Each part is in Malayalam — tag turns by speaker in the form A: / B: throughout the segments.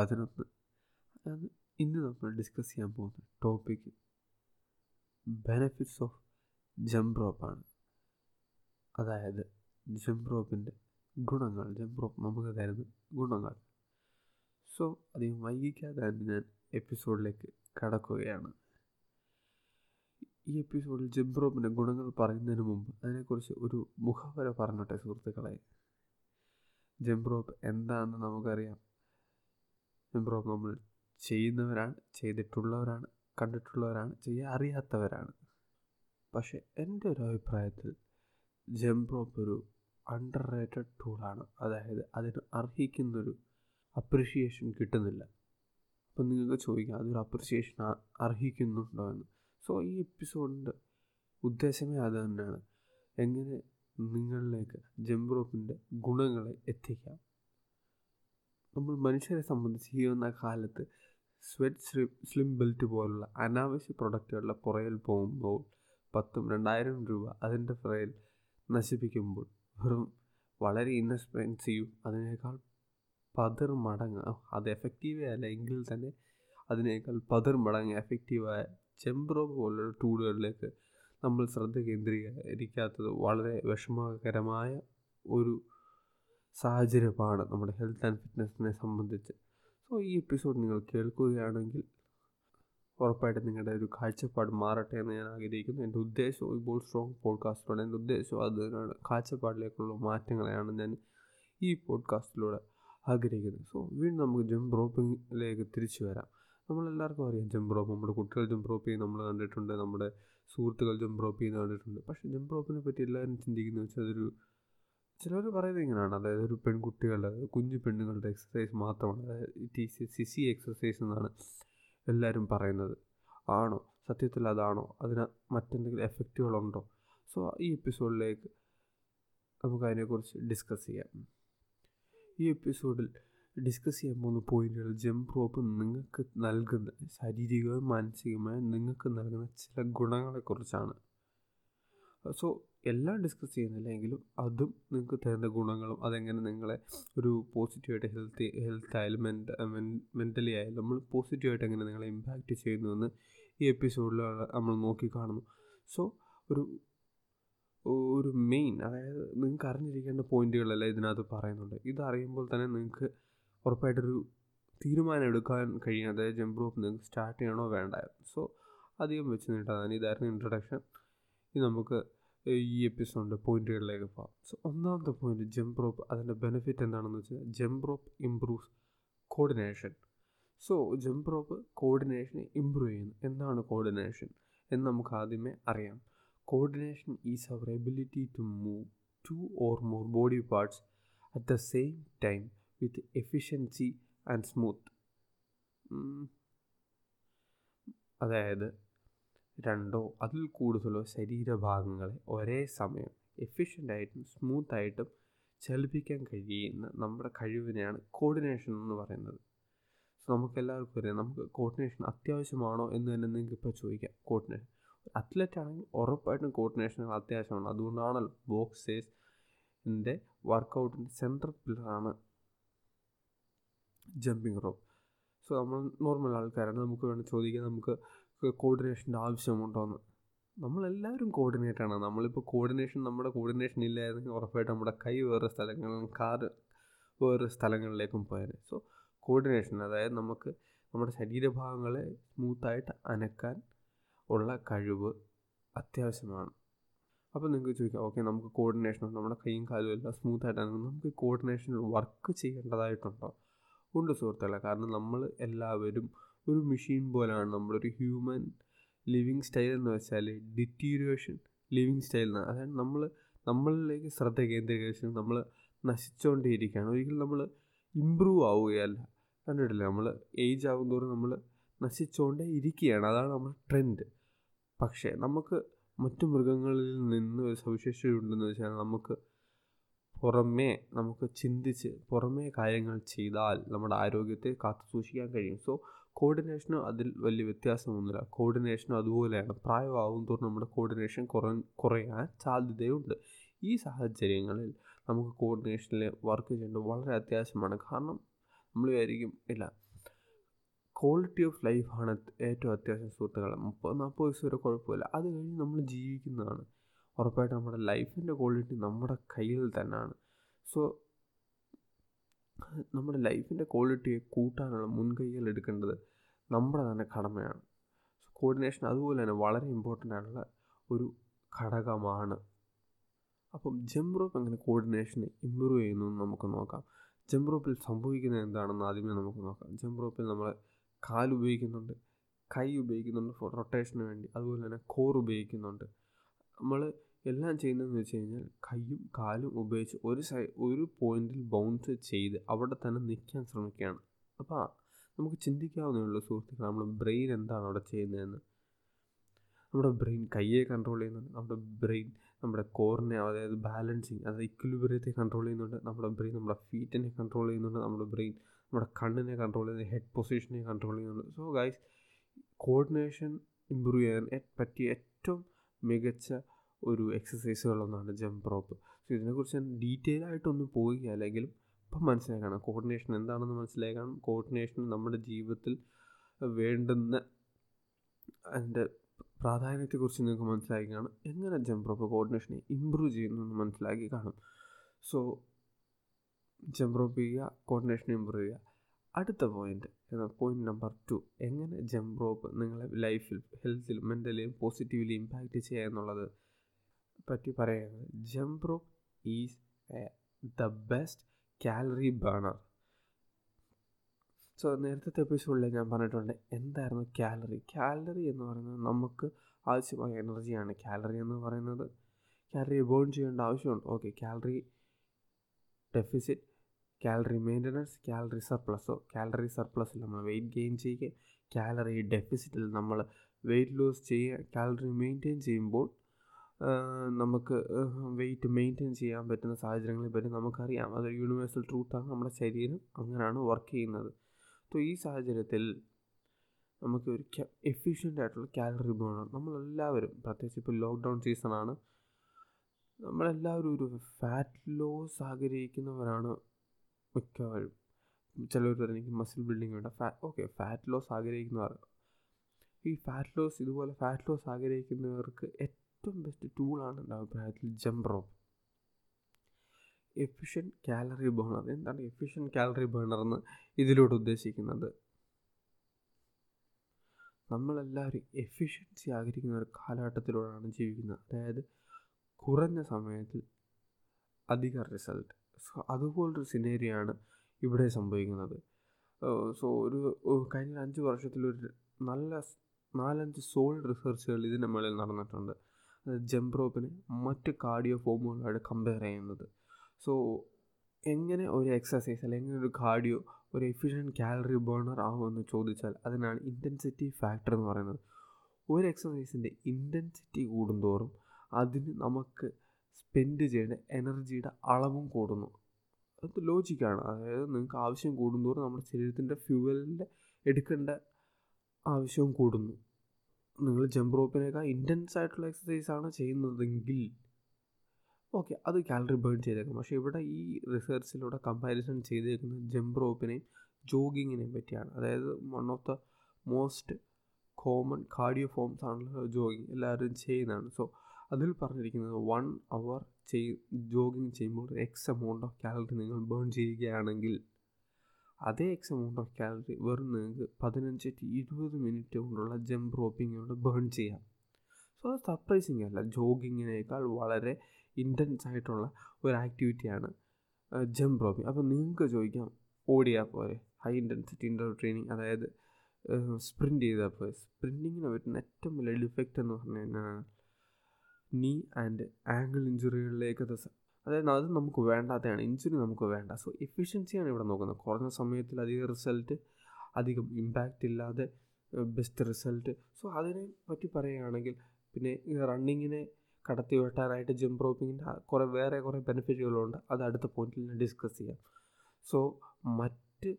A: പതിനൊന്ന് അത് ഇന്ന് നമ്മൾ ഡിസ്കസ് ചെയ്യാൻ പോകുന്ന ടോപ്പിക്ക് ബെനഫിറ്റ്സ് ഓഫ് ജംപ് റോപ്പാണ് അതായത് ജംപ് റോപ്പിന്റെ ഗുണങ്ങൾ ജംപ് റോപ്പ് നമുക്ക് തരുന്ന ഗുണങ്ങൾ. സോ അധികം വൈകിക്കാതെ തന്നെ ഞാൻ എപ്പിസോഡിലേക്ക് കടക്കുകയാണ്. ഈ എപ്പിസോഡിൽ ജംപ് റോപ്പിന്റെ ഗുണങ്ങൾ പറയുന്നതിന് മുമ്പ് അതിനെക്കുറിച്ച് ഒരു മുഖവര പറഞ്ഞോട്ടെ സുഹൃത്തുക്കളെ. ജംപ് റോപ്പ് എന്താണെന്ന് നമുക്കറിയാം. റോപ്പ് നമ്മൾ ചെയ്യുന്നവരാണ് ചെയ്തിട്ടുള്ളവരാണ് കണ്ടിട്ടുള്ളവരാണ് ചെയ്യാൻ അറിയാത്തവരാണ്. പക്ഷേ എന്റെ ഒരു അഭിപ്രായത്തിൽ ജംപ് റോപ്പ് ഒരു അണ്ടർ റേറ്റഡ് ടൂളാണ് അതായത് അതിന് അർഹിക്കുന്നൊരു അപ്രിഷിയേഷൻ കിട്ടുന്നില്ല. അപ്പം നിങ്ങൾക്ക് ചോദിക്കാം അതൊരു അപ്രിഷിയേഷൻ അർഹിക്കുന്നുണ്ടോ എന്ന്? സോ ഈ എപ്പിസോഡിന്റെ ഉദ്ദേശമേ അത് തന്നെയാണ്. എങ്ങനെ നിങ്ങളിലേക്ക് ജംപ് റോപ്പിന്റെ ഗുണങ്ങളെ എത്തിക്കാം? നമ്മൾ മനുഷ്യരെ സംബന്ധിച്ച് ഈ വന്ന കാലത്ത് സ്വെറ്റ് സ്ലിം സ്ലിം ബെൽറ്റ് പോലുള്ള അനാവശ്യ പ്രൊഡക്റ്റുകളുടെ പുറയിൽ പോകുമ്പോൾ പത്തും രണ്ടായിരം രൂപ അതിന്റെ പുറയിൽ നശിപ്പിക്കുമ്പോൾ വെറും വളരെ ഇൻഎക്സ്പെൻസീവ് അതിനേക്കാൾ പതിർ മടങ്ങ് അത് എഫക്റ്റീവേ അല്ല എങ്കിൽ തന്നെ അതിനേക്കാൾ പതിർ മടങ്ങ് എഫക്റ്റീവായ ചെമ്പ്രോ പോലുള്ള ടൂളുകളിലേക്ക് നമ്മൾ ശ്രദ്ധ കേന്ദ്രീകരിക്കാത്തത് വളരെ വിഷമകരമായ ഒരു സാഹചര്യമാണ് നമ്മുടെ ഹെൽത്ത് ആൻഡ് ഫിറ്റ്നസ്സിനെ സംബന്ധിച്ച്. സോ ഈ എപ്പിസോഡ് നിങ്ങൾ കേൾക്കുകയാണെങ്കിൽ ഉറപ്പായിട്ടും നിങ്ങളുടെ ഒരു കാഴ്ചപ്പാട് മാറട്ടെ എന്ന് ഞാൻ ആഗ്രഹിക്കുന്നു. എന്റെ ഉദ്ദേശവും ഇപ്പോൾ സ്ട്രോങ് പോഡ്കാസ്റ്റിലൂടെ എന്റെ ഉദ്ദേശവും അത് തന്നെയാണ്. കാഴ്ചപ്പാടിലേക്കുള്ള മാറ്റങ്ങളെയാണ് ഞാൻ ഈ പോഡ്കാസ്റ്റിലൂടെ ആഗ്രഹിക്കുന്നത്. സോ വീണ്ടും നമുക്ക് ജംപ് റോപ്പിങ്ങിലേക്ക് തിരിച്ചു വരാം. നമ്മളെല്ലാവർക്കും അറിയാം ജംപ് റോപ്പ് നമ്മുടെ കുട്ടികൾ ജംപ് റോപ്പ് ചെയ്യുന്ന നമ്മൾ കണ്ടിട്ടുണ്ട് നമ്മുടെ സുഹൃത്തുക്കൾ ജംപ് റോപ്പ് ചെയ്യുന്ന കണ്ടിട്ടുണ്ട്. പക്ഷേ ജംപ് റോപ്പിനെ പറ്റി എല്ലാവരും ചിന്തിക്കുന്നത് വെച്ചാൽ അതൊരു ചിലർ പറയുന്നത് ഇങ്ങനെയാണ്. അതായത് ഒരു പെൺകുട്ടികളുടെ കുഞ്ഞു പെണ്ണുങ്ങളുടെ എക്സസൈസ് മാത്രമാണ്. അതായത് ഈസ് എ സിസി എക്സസൈസ് എന്നാണ് എല്ലാവരും പറയുന്നത്. ആണോ? സത്യത്തിൽ അതാണോ? അതിന് മറ്റെന്തെങ്കിലും എഫക്റ്റുകളുണ്ടോ സോ ഈ എപ്പിസോഡിലേക്ക് നമുക്ക് അതിനെക്കുറിച്ച് ഡിസ്കസ് ചെയ്യാം. ഈ എപ്പിസോഡിൽ ഡിസ്കസ് ചെയ്യാൻ പോകുന്ന പോയിന്റുകൾ ജംപ് റോപ്പ് നിങ്ങൾക്ക് നൽകുന്ന ശാരീരികവും മാനസികമായും നിങ്ങൾക്ക് നൽകുന്ന ചില ഗുണങ്ങളെക്കുറിച്ചാണ്. സോ എല്ലാം ഡിസ്കസ് ചെയ്യുന്നില്ലെങ്കിലും അതും നിങ്ങൾക്ക് തരുന്ന ഗുണങ്ങളും അതെങ്ങനെ നിങ്ങളെ ഒരു പോസിറ്റീവായിട്ട് ഹെൽത്തി ഹെൽത്ത് ആയാലും മെന്റ മെന്റലി ആയാലും നമ്മൾ പോസിറ്റീവായിട്ട് എങ്ങനെ നിങ്ങളെ ഇമ്പാക്റ്റ് ചെയ്യുന്നുവെന്ന് ഈ എപ്പിസോഡിൽ നമ്മൾ നോക്കി കാണുന്നു. സോ ഒരു ഒരു മെയിൻ അതായത് നിങ്ങൾക്ക് അറിഞ്ഞിരിക്കേണ്ട പോയിന്റുകളെല്ലാം ഇതിനകത്ത് പറയുന്നുണ്ട്. ഇതറിയുമ്പോൾ തന്നെ നിങ്ങൾക്ക് ഉറപ്പായിട്ടൊരു തീരുമാനം എടുക്കാൻ കഴിയും. അതായത് ജംപ് റോപ്പ് നിങ്ങൾക്ക് സ്റ്റാർട്ട് ചെയ്യണോ വേണ്ട സോ അധികം വെച്ച് നീട്ടാതാണ് ഇതായിരുന്നു ഇൻട്രൊഡക്ഷൻ ഇനി നമുക്ക് ഈ എപ്പിസോഡിന്റെ പോയിന്റുകളിലേക്ക് പോകാം സോ ഒന്നാമത്തെ പോയിന്റ് ജംപ് റോപ്പ് അതിന്റെ ബെനിഫിറ്റ് എന്താണെന്ന് വെച്ചാൽ jump rope improves coordination so jump rope കോർഡിനേഷനെ improve ചെയ്യുന്നു. എന്താണ് കോർഡിനേഷൻ എന്ന് നമുക്ക് ആദ്യമേ അറിയാം. Coordination is our ability to move two or more body parts at the same time with efficiency and smooth അതായത് രണ്ടോ അതിൽ കൂടുതലോ ശരീരഭാഗങ്ങളെ ഒരേ സമയം എഫിഷ്യന്റായിട്ടും സ്മൂത്തായിട്ടും ചലിപ്പിക്കാൻ കഴിയുന്ന നമ്മുടെ കഴിവിനെയാണ് കോർഡിനേഷൻ എന്ന് പറയുന്നത്. സോ നമുക്കെല്ലാവർക്കും അറിയാം നമുക്ക് കോർഡിനേഷൻ അത്യാവശ്യമാണോ എന്ന് തന്നെ നിങ്ങൾക്ക് ഇപ്പോൾ ചോദിക്കാം കോർഡിനേഷൻ അത്ലറ്റ് ആണെങ്കിൽ ഉറപ്പായിട്ടും കോർഡിനേഷൻ അത്യാവശ്യമാണ്. അതുകൊണ്ടാണല്ലോ ബോക്സേഴ്സിന്റെ വർക്കൗട്ടിന്റെ സെൻട്രൽ പില്ലറാണ് ജമ്പിങ് റോപ്പ് സോ നമ്മൾ നോർമൽ ആൾക്കാരാണ്. നമുക്ക് വേണമെങ്കിൽ ചോദിക്കാം. നമുക്ക് കോർഡിനേഷന്റെ ആവശ്യമുണ്ടോ എന്ന് നമ്മളെല്ലാവരും കോർഡിനേറ്റാണ് നമ്മളിപ്പോൾ കോർഡിനേഷൻ നമ്മുടെ കോർഡിനേഷൻ ഇല്ലായിരുന്നെങ്കിൽ ഉറപ്പായിട്ട് നമ്മുടെ കൈ വേറെ സ്ഥലങ്ങളിലും കാർ വേറെ സ്ഥലങ്ങളിലേക്കും പോയാൽ സോ കോർഡിനേഷൻ അതായത് നമുക്ക് നമ്മുടെ ശരീരഭാഗങ്ങളെ സ്മൂത്തായിട്ട് അനക്കാൻ ഉള്ള കഴിവ് അത്യാവശ്യമാണ്. അപ്പോൾ നിങ്ങൾക്ക് ചോദിക്കാം ഓക്കെ നമുക്ക് കോർഡിനേഷൻ നമ്മുടെ കൈയും കാലും എല്ലാം സ്മൂത്തായിട്ട് സ്മൂത്തായിട്ടാണ് നമുക്ക് കോർഡിനേഷൻ വർക്ക് ചെയ്യേണ്ടതായിട്ടുണ്ടോ? ഉണ്ട് സുഹൃത്തുക്കളെ കാരണം നമ്മൾ എല്ലാവരും ഒരു മെഷീൻ പോലെയാണ് നമ്മളൊരു ഹ്യൂമൻ ലിവിങ് സ്റ്റൈൽ എന്ന് വെച്ചാൽ ഡിറ്റീരിയേഷൻ ലിവിങ് സ്റ്റൈൽ എന്ന്. അതായത് നമ്മൾ നമ്മളിലേക്ക് ശ്രദ്ധ കേന്ദ്രീകരിച്ച് നമ്മൾ നശിച്ചുകൊണ്ടേയിരിക്കുകയാണ് ഒരിക്കലും നമ്മൾ ഇമ്പ്രൂവ് ആവുകയല്ല. കണ്ടിട്ടില്ല? നമ്മൾ ഏജ് ആകും തോറും നമ്മൾ നശിച്ചുകൊണ്ടേ ഇരിക്കുകയാണ്. അതാണ് നമ്മുടെ ട്രെൻഡ്. പക്ഷേ നമുക്ക് മറ്റു മൃഗങ്ങളിൽ നിന്ന് ഒരു സവിശേഷത ഉണ്ടെന്ന് വെച്ചാൽ നമുക്ക് പുറമേ നമുക്ക് ചിന്തിച്ച് പുറമേ കാര്യങ്ങൾ ചെയ്താൽ നമ്മുടെ ആരോഗ്യത്തെ കാത്തു സൂക്ഷിക്കാൻ കഴിയും. സോ കോർഡിനേഷനും അതിൽ വലിയ വ്യത്യാസമൊന്നുമില്ല. കോർഡിനേഷനും അതുപോലെയാണ്. പ്രായമാവും തോറും നമ്മുടെ കോർഡിനേഷൻ കുറ കുറയാൻ സാധ്യതയുണ്ട്. ഈ സാഹചര്യങ്ങളിൽ നമുക്ക് കോർഡിനേഷനിൽ വർക്ക് ചെയ്യേണ്ടത് വളരെ അത്യാവശ്യമാണ്. കാരണം നമ്മൾ വിചാരിക്കും ഇല്ല ക്വാളിറ്റി ഓഫ് ലൈഫാണ് ഏറ്റവും അത്യാവശ്യം സുഹൃത്തുക്കളെ. മുപ്പത് നാൽപ്പത് വയസ്സ് വരെ കുഴപ്പമില്ല. അത് കഴിഞ്ഞ് നമ്മൾ ജീവിക്കുന്നതാണ്. ഉറപ്പായിട്ടും നമ്മുടെ ലൈഫിന്റെ ക്വാളിറ്റി നമ്മുടെ കയ്യിൽ തന്നെയാണ്. സോ നമ്മുടെ ലൈഫിന്റെ ക്വാളിറ്റിയെ കൂട്ടാനുള്ള മുൻകൈകൾ എടുക്കേണ്ടത് നമ്മുടെ തന്നെ കടമയാണ്. കോർഡിനേഷൻ അതുപോലെ തന്നെ വളരെ ഇമ്പോർട്ടന്റ് ആയിട്ടുള്ള ഒരു ഘടകമാണ്. അപ്പം ജംപ് റോപ്പ് എങ്ങനെ കോർഡിനേഷനെ ഇമ്പ്രൂവ് ചെയ്യുന്നു എന്ന് നമുക്ക് നോക്കാം. ജംപ് റോപ്പിൽ സംഭവിക്കുന്നത് എന്താണെന്ന് ആദ്യമേ നമുക്ക് നോക്കാം. ജംപ് റോപ്പിൽ നമ്മൾ കാൽ ഉപയോഗിക്കുന്നുണ്ട് കൈ ഉപയോഗിക്കുന്നുണ്ട് റൊട്ടേഷന് വേണ്ടി. അതുപോലെ തന്നെ കോർ ഉപയോഗിക്കുന്നുണ്ട്. നമ്മൾ എല്ലാം ചെയ്യുന്നതെന്ന് വെച്ച് കഴിഞ്ഞാൽ കൈയും കാലും ഉപയോഗിച്ച് ഒരു സൈ ഒരു പോയിന്റിൽ ബൗൺസ് ചെയ്ത് അവിടെ തന്നെ നിൽക്കാൻ ശ്രമിക്കുകയാണ്. അപ്പോൾ നമുക്ക് ചിന്തിക്കാവുന്നേ ഉള്ളൂ സുഹൃത്തുക്കൾ നമ്മുടെ ബ്രെയിൻ എന്താണ് അവിടെ ചെയ്യുന്നതെന്ന്. നമ്മുടെ ബ്രെയിൻ കയ്യെ കൺട്രോൾ ചെയ്യുന്നുണ്ട് നമ്മുടെ ബ്രെയിൻ നമ്മുടെ കോറിനെ അതായത് ബാലൻസിങ് അതായത് ഇക്വിലിബ്രിയത്തെ കൺട്രോൾ ചെയ്യുന്നുണ്ട് നമ്മുടെ ബ്രെയിൻ നമ്മുടെ ഫീറ്റിനെ കൺട്രോൾ ചെയ്യുന്നുണ്ട് നമ്മുടെ ബ്രെയിൻ നമ്മുടെ കണ്ണിനെ കൺട്രോൾ ചെയ്യുന്നത് ഹെഡ് പൊസിഷനെ കൺട്രോൾ ചെയ്യുന്നുണ്ട്. സോ ഗൈസ് കോർഡിനേഷൻ ഇമ്പ്രൂവ് ചെയ്യാൻ പറ്റിയ ഏറ്റവും മികച്ച ഒരു എക്സസൈസുകളൊന്നാണ് ജമ്പ് റോപ്പ് സോ ഇതിനെക്കുറിച്ച് ഞാൻ ഡീറ്റെയിൽ ആയിട്ടൊന്നും പോവുകയല്ലെങ്കിലും ഇപ്പം മനസ്സിലാക്കണം. കോർഡിനേഷൻ എന്താണെന്ന് മനസ്സിലാക്കണം. കോർഡിനേഷൻ നമ്മുടെ ജീവിതത്തിൽ വേണ്ടുന്ന അതിന്റെ പ്രാധാന്യത്തെക്കുറിച്ച് നിങ്ങൾക്ക് മനസ്സിലാക്കി കാണും എങ്ങനെ ജമ്പ് റോപ്പ് കോർഡിനേഷനെ ഇമ്പ്രൂവ് ചെയ്യുന്നു എന്ന് മനസ്സിലാക്കി കാണും സോ ജമ്പ് റോപ്പ് ചെയ്യുക കോർഡിനേഷൻ ഇമ്പ്രൂവ് ചെയ്യുക. അടുത്ത പോയിന്റ് എന്നാൽ പോയിന്റ് നമ്പർ ടു എങ്ങനെ ജമ്പ് റോപ്പ് നിങ്ങളെ ലൈഫിൽ ഹെൽത്തിലും മെന്റലിയും പോസിറ്റീവ്ലി ഇമ്പാക്റ്റ് ചെയ്യുക എന്നുള്ളത് പറ്റി പറയുന്നത്. Jump rope is the best calorie burner so നേരത്തെ എപ്പിസോഡിൽ ഞാൻ പറഞ്ഞിട്ടുണ്ട് എന്തായിരുന്നു കാലറി കാലറി എന്ന് പറയുന്നത് നമുക്ക് ആവശ്യമായ എനർജിയാണ് കാലറി എന്ന് പറയുന്നത് കാലറി ബേൺ ചെയ്യേണ്ട ആവശ്യമുണ്ട്. Okay calorie deficit calorie maintenance calorie സർപ്ലസോ calorie സർപ്ലസിൽ നമ്മൾ വെയിറ്റ് ഗെയിൻ ചെയ്യുക കാലറി ഡെഫിസിറ്റിൽ നമ്മൾ വെയിറ്റ് ലോസ് ചെയ്യുക കാലറി മെയിന്റെയിൻ ചെയ്യുമ്പോൾ നമുക്ക് വെയിറ്റ് മെയിന്റെയിൻ ചെയ്യാൻ പറ്റുന്ന സാഹചര്യങ്ങളെ പറ്റി നമുക്കറിയാം. അത് യൂണിവേഴ്സൽ ട്രൂത്താണ് നമ്മുടെ ശരീരം അങ്ങനെയാണ് വർക്ക് ചെയ്യുന്നത്. അപ്പോൾ ഈ സാഹചര്യത്തിൽ നമുക്ക് ഒരു എഫിഷ്യന്റ് ആയിട്ടുള്ള കാലറി ബേണർ നമ്മളെല്ലാവരും പ്രത്യേകിച്ച് ഇപ്പോൾ ലോക്ക്ഡൗൺ സീസണാണ് നമ്മളെല്ലാവരും ഒരു ഫാറ്റ് ലോസ് ആഗ്രഹിക്കുന്നവരാണ് മിക്കവാറും ചിലർ പറയുന്നത് എനിക്ക് മസിൽ ബിൽഡിംഗ് വേണ്ട. ഫാ ഓക്കെ ഫാറ്റ് ലോസ് ആഗ്രഹിക്കുന്നവർ. ഈ ഫാറ്റ് ലോസ് ഇതുപോലെ ഫാറ്റ് ലോസ് ആഗ്രഹിക്കുന്നവർക്ക് ഏറ്റവും ബെസ്റ്റ് ടൂളാണ് എന്റെ അഭിപ്രായത്തിൽ jump rope efficient calorie burner എന്താണ് എഫിഷ്യൻ കാലറി ബേണർ എന്ന് ഇതിലൂടെ ഉദ്ദേശിക്കുന്നത്? നമ്മളെല്ലാവരും എഫിഷ്യൻസി ആഗ്രഹിക്കുന്ന ഒരു കാലഘട്ടത്തിലൂടെയാണ് ജീവിക്കുന്നത്. അതായത് കുറഞ്ഞ സമയത്തിൽ അധിക റിസൾട്ട് സോ അതുപോലൊരു സിനേരിയാണ് ഇവിടെ സംഭവിക്കുന്നത്. സോ ഒരു കഴിഞ്ഞ അഞ്ച് വർഷത്തിലൊരു നല്ല നാലഞ്ച് സോൾഡ് റിസർച്ചുകൾ ഇതിന്റെ മുകളിൽ നടന്നിട്ടുണ്ട്. ജമ്പ് റോപ്പിനെ മറ്റ് കാർഡിയോ ഫോമുകളായിട്ട് കമ്പയർ ചെയ്യുന്നത്. സോ എങ്ങനെ ഒരു എക്സസൈസ് അല്ലെങ്കിൽ ഒരു കാർഡിയോ ഒരു എഫിഷ്യന്റ് കാലറി ബേണർ ആവുമെന്ന് ചോദിച്ചാൽ അതിനാണ് ഇന്റൻസിറ്റി ഫാക്ടർ എന്ന് പറയുന്നത്. ഒരു എക്സസൈസിന്റെ ഇന്റൻസിറ്റി കൂടുന്തോറും അതിന് നമുക്ക് സ്പെൻഡ് ചെയ്യേണ്ട എനർജിയുടെ അളവും കൂടുന്നു. അത് ലോജിക്കാണ് അതായത് നിങ്ങൾക്ക് ആവശ്യം കൂടുന്തോറും നമ്മുടെ ശരീരത്തിന്റെ ഫ്യൂവലിന്റെ എടുക്കേണ്ട ആവശ്യവും കൂടുന്നു. നിങ്ങൾ ജമ്പ് റോപ്പിനേക്കാൾ ഇന്റൻസ് ആയിട്ടുള്ള ആണ് ചെയ്യുന്നതെങ്കിൽ ഓക്കെ അത് കാലറി ബേൺ ചെയ്തേക്കും. പക്ഷേ ഇവിടെ ഈ റിസർച്ചിലൂടെ കമ്പാരിസൺ ചെയ്തേക്കുന്നത് ജമ്പ് റോപ്പിനെയും ജോഗിങ്ങിനെയും പറ്റിയാണ്. അതായത് one of the most common cardio forms ആണല്ലോ ജോഗിങ് എല്ലാവരും ചെയ്യുന്നതാണ്. സോ അതിൽ പറഞ്ഞിരിക്കുന്നത് വൺ അവർ ചെയ് ജോഗിങ് ചെയ്യുമ്പോൾ എക്സ് എമൗണ്ട് ഓഫ് കാലറി നിങ്ങൾ ബേൺ ചെയ്യുകയാണെങ്കിൽ അതേ എക്സ് എമൗണ്ട് ഓഫ് കാലറി വെറും നിങ്ങൾക്ക് പതിനഞ്ച് ടു ഇരുപത് മിനിറ്റ് കൊണ്ടുള്ള ജമ്പ് റോപ്പിങ്ങിലൂടെ ബേൺ ചെയ്യാം. സോ അത് സർപ്രൈസിങ് അല്ല. ജോഗിങ്ങിനേക്കാൾ വളരെ ഇന്റൻസ് ആയിട്ടുള്ള ഒരു ആക്ടിവിറ്റിയാണ് ജമ്പ് റോപ്പിംഗ് അപ്പോൾ നിങ്ങൾക്ക് ചോദിക്കാം ഓടിയാൽ പോരെ? ഹൈ ഇന്റൻസിറ്റി ഇൻഡോർ ട്രെയിനിങ് അതായത് സ്പ്രിന്റ് ചെയ്താൽ പോരെ? സ്പ്രിന്റിങ്ങിന് പറ്റുന്ന ഏറ്റവും വലിയ ഡിഫക്റ്റ് എന്ന് പറഞ്ഞു കഴിഞ്ഞാൽ നീ ആൻഡ് ആംഗിൾ ഇഞ്ചുറികളിലേക്ക് അത് അതായത് അത് നമുക്ക് വേണ്ടാത്തതാണ് ഇഞ്ചുറി നമുക്ക് വേണ്ട. സോ എഫിഷ്യൻസിയാണ് ഇവിടെ നോക്കുന്നത്. കുറഞ്ഞ സമയത്തിൽ അധികം റിസൾട്ട് അധികം ഇമ്പാക്റ്റ് ഇല്ലാതെ ബെസ്റ്റ് റിസൾട്ട് സോ അതിനെ പറ്റി പറയുകയാണെങ്കിൽ പിന്നെ റണ്ണിങ്ങിനെ കടത്തി വെട്ടാനായിട്ട് ജിം റോപ്പിങ്ങിന്റെ കുറേ വേറെ കുറേ ബെനിഫിറ്റുകളുണ്ട് അത് അടുത്ത പോയിന്റിൽ ഞാൻ ഡിസ്കസ് ചെയ്യാം. സോ മറ്റ്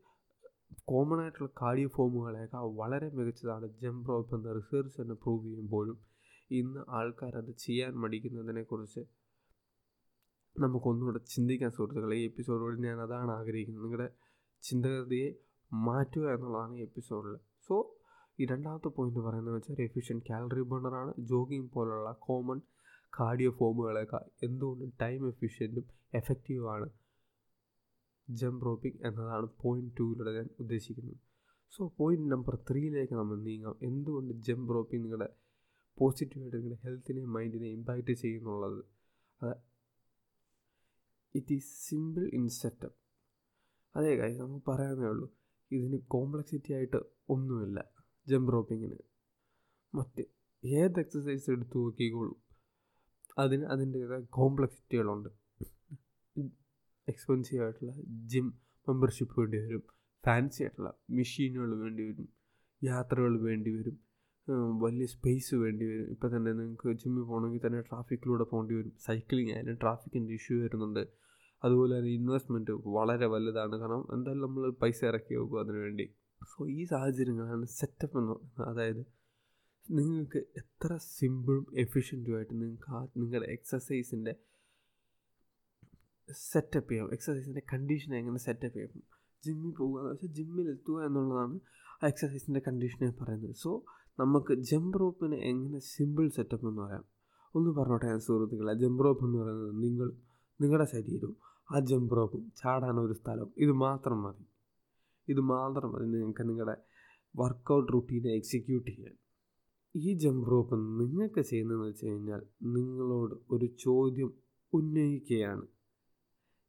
A: കോമൺ ആയിട്ടുള്ള കാർഡിയോ ഫോമുകളേക്കാൾ വളരെ മികച്ചതാണ് ജമ്പ് റോപ്പ് എന്ന റിസർച്ച് തന്നെ പ്രൂവ് ചെയ്യുമ്പോഴും ഇന്ന് ആൾക്കാർ അത് ചെയ്യാൻ മടിക്കുന്നതിനെക്കുറിച്ച് നമുക്കൊന്നുകൂടെ ചിന്തിക്കാൻ സുഹൃത്തുക്കളെ ഈ എപ്പിസോഡോട് ഞാൻ അതാണ് ആഗ്രഹിക്കുന്നത്. നിങ്ങളുടെ ചിന്താഗതിയെ മാറ്റുക എന്നുള്ളതാണ് ഈ എപ്പിസോഡിൽ സോ ഈ രണ്ടാമത്തെ പോയിന്റ് പറയുന്നത് വെച്ചാൽ എഫിഷ്യൻ കാലറി ബേണറാണ് ജോഗിങ് പോലുള്ള കോമൺ കാർഡിയോ ഫോമുകളേക്കാൾ എന്തുകൊണ്ടും ടൈം എഫിഷ്യന്റും എഫക്റ്റീവാണ് ജംപ് റോപ്പിംഗ് എന്നതാണ് പോയിന്റ് ടൂയിലൂടെ ഞാൻ ഉദ്ദേശിക്കുന്നത്. സോ പോയിന്റ് നമ്പർ ത്രീയിലേക്ക് നമ്മൾ നീങ്ങാം. എന്തുകൊണ്ട് ജംപ് റോപ്പിംഗ് നിങ്ങളുടെ പോസിറ്റീവായിട്ട് നിങ്ങളുടെ ഹെൽത്തിനെയും മൈൻഡിനെയും ഇമ്പാക്റ്റ് ചെയ്യുന്നുള്ളത്? അത് it is simple in setup അതേ കാര്യം നമുക്ക് പറയാവുന്നേ ഉള്ളൂ. ഇതിന് കോംപ്ലക്സിറ്റി ആയിട്ട് ഒന്നുമില്ല. ജംപ് റോപ്പിങ്ങിന് മറ്റ് ഏത് എക്സസൈസ് എടുത്തു നോക്കിക്കോളൂ. അതിന് അതിന്റേതായ കോംപ്ലക്സിറ്റികളുണ്ട് എക്സ്പെൻസീവ് ആയിട്ടുള്ള ജിം മെമ്പർഷിപ്പ് വേണ്ടി വരും. ഫാൻസി ആയിട്ടുള്ള മെഷീനുകൾ വേണ്ടി വരും. യാത്രകൾ വേണ്ടി വരും. വലിയ സ്പേസ് വേണ്ടി വരും. ഇപ്പം തന്നെ നിങ്ങൾക്ക് ജിമ്മിൽ പോകണമെങ്കിൽ തന്നെ ട്രാഫിക്കിലൂടെ പോകേണ്ടി വരും. സൈക്ലിംഗ് ആയാലും ട്രാഫിക്കിന്റെ ഇഷ്യൂ വരുന്നുണ്ട്. അതുപോലെ തന്നെ ഇൻവെസ്റ്റ്മെന്റ് വളരെ വലുതാണ്. കാരണം എന്തായാലും നമ്മൾ പൈസ ഇറക്കി വെക്കും അതിനുവേണ്ടി സോ ഈ സാഹചര്യങ്ങളാണ് സെറ്റപ്പ് എന്ന് പറയുന്നത്. അതായത് നിങ്ങൾക്ക് എത്ര സിമ്പിളും എഫിഷ്യന്റുമായിട്ട് നിങ്ങൾക്ക് ആ നിങ്ങളുടെ എക്സസൈസിന്റെ സെറ്റപ്പ് ചെയ്യാം. എക്സസൈസിന്റെ കണ്ടീഷൻ എങ്ങനെ സെറ്റപ്പ് ചെയ്യാം? ജിമ്മിൽ പോകുക എന്ന് വെച്ചാൽ ജിമ്മിൽ എത്തുക എന്നുള്ളതാണ് ആ എക്സസൈസിന്റെ കണ്ടീഷനെ പറയുന്നത്. സോ നമുക്ക് ജമ്പ് റോപ്പിന് എങ്ങനെ സിമ്പിൾ സെറ്റപ്പ് എന്ന് പറയാം? ഒന്ന് പറഞ്ഞോട്ടെ സുഹൃത്തുക്കളെ ജമ്പ് റോപ്പ് എന്ന് പറയുന്നത് നിങ്ങൾ നിങ്ങളുടെ ശരീരവും ആ ജമ്പ് റോപ്പും ചാടാൻ ഒരു സ്ഥലം ഇത് മാത്രം മതി. ഇത് മാത്രം മതി നിങ്ങൾക്ക് നിങ്ങളുടെ വർക്കൗട്ട് റുട്ടീനെ എക്സിക്യൂട്ട് ചെയ്യാൻ. ഈ ജമ്പ് റോപ്പ് നിങ്ങൾക്ക് ചെയ്യുന്നതെന്ന് വെച്ച് കഴിഞ്ഞാൽ നിങ്ങളോട് ഒരു ചോദ്യം ഉന്നയിക്കുകയാണ്.